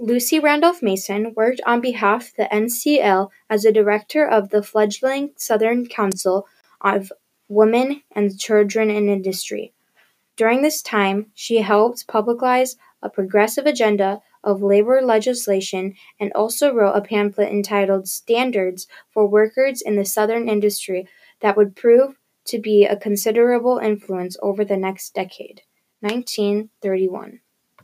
Lucy Randolph Mason worked on behalf of the NCL as a director of the fledgling Southern Council of Women and Children in Industry. During this time, she helped publicize a progressive agenda of labor legislation and also wrote a pamphlet entitled Standards for Workers in the Southern Industry that would prove to be a considerable influence over the next decade. 1931.